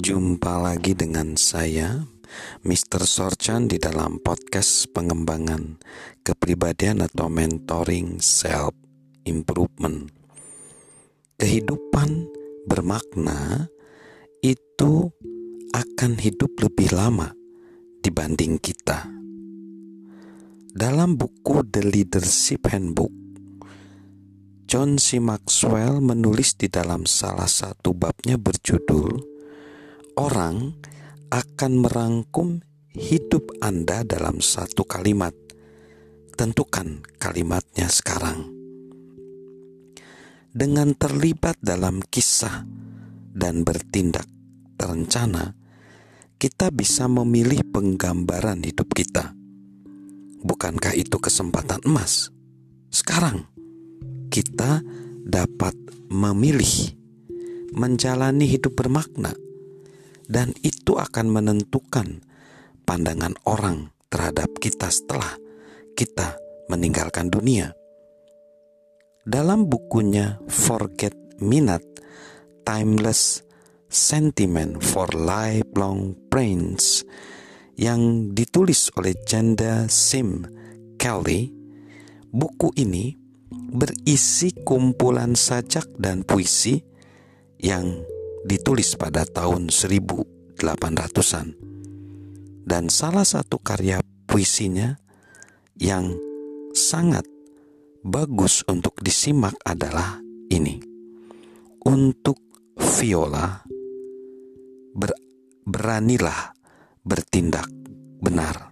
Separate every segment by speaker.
Speaker 1: Jumpa lagi dengan saya, Mr. Sorchan di dalam podcast pengembangan kepribadian atau mentoring self improvement. Kehidupan bermakna itu akan hidup lebih lama dibanding kita. Dalam buku The Leadership Handbook, John C. Maxwell menulis di dalam salah satu babnya berjudul orang akan merangkum hidup Anda dalam satu kalimat. Tentukan kalimatnya sekarang. Dengan terlibat dalam kisah dan bertindak terencana, kita bisa memilih penggambaran hidup kita. Bukankah itu kesempatan emas? Sekarang kita dapat memilih menjalani hidup bermakna dan itu akan menentukan pandangan orang terhadap kita setelah kita meninggalkan dunia. Dalam bukunya Forget Minute, Timeless Sentiment for Lifelong Brains yang ditulis oleh Janda Sim Kelly, buku ini berisi kumpulan sajak dan puisi yang ditulis pada tahun 1800-an. Dan salah satu karya puisinya yang sangat bagus untuk disimak adalah ini. Untuk viola ber, beranilah bertindak benar.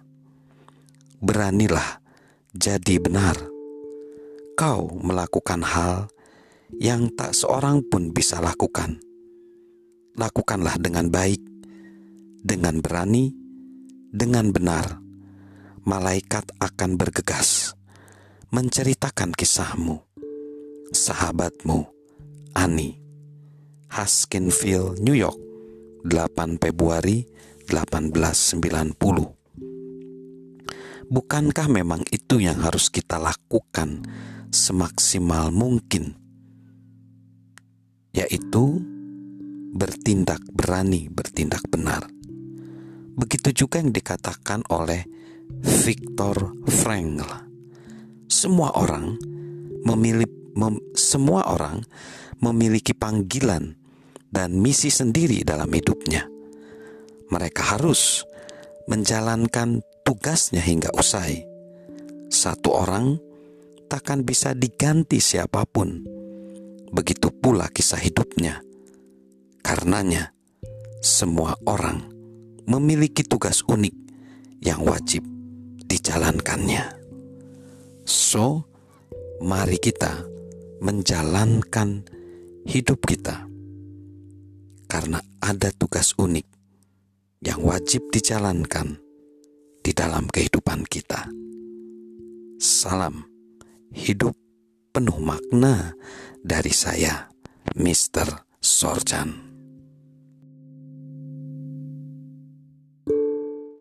Speaker 1: Beranilah jadi benar. Kau melakukan hal yang tak seorang pun bisa lakukan lakukanlah dengan baik, dengan berani, dengan benar. Malaikat akan bergegas menceritakan kisahmu, sahabatmu, Ani. Haskinville, New York, 8 Februari 1890. Bukankah memang itu yang harus kita lakukan semaksimal mungkin? Yaitu bertindak berani, bertindak benar. Begitu juga yang dikatakan oleh Viktor Frankl. Semua orang memilih mem, semua orang memiliki panggilan dan misi sendiri dalam hidupnya. Mereka harus menjalankan tugasnya hingga usai. Satu orang takkan bisa diganti siapa pun. Begitu pula kisah hidupnya Karenanya, semua orang memiliki tugas unik yang wajib dijalankannya. So, mari kita menjalankan hidup kita karena ada tugas unik yang wajib dijalankan di dalam kehidupan kita. Salam hidup penuh makna dari saya, Mr. Sorjan.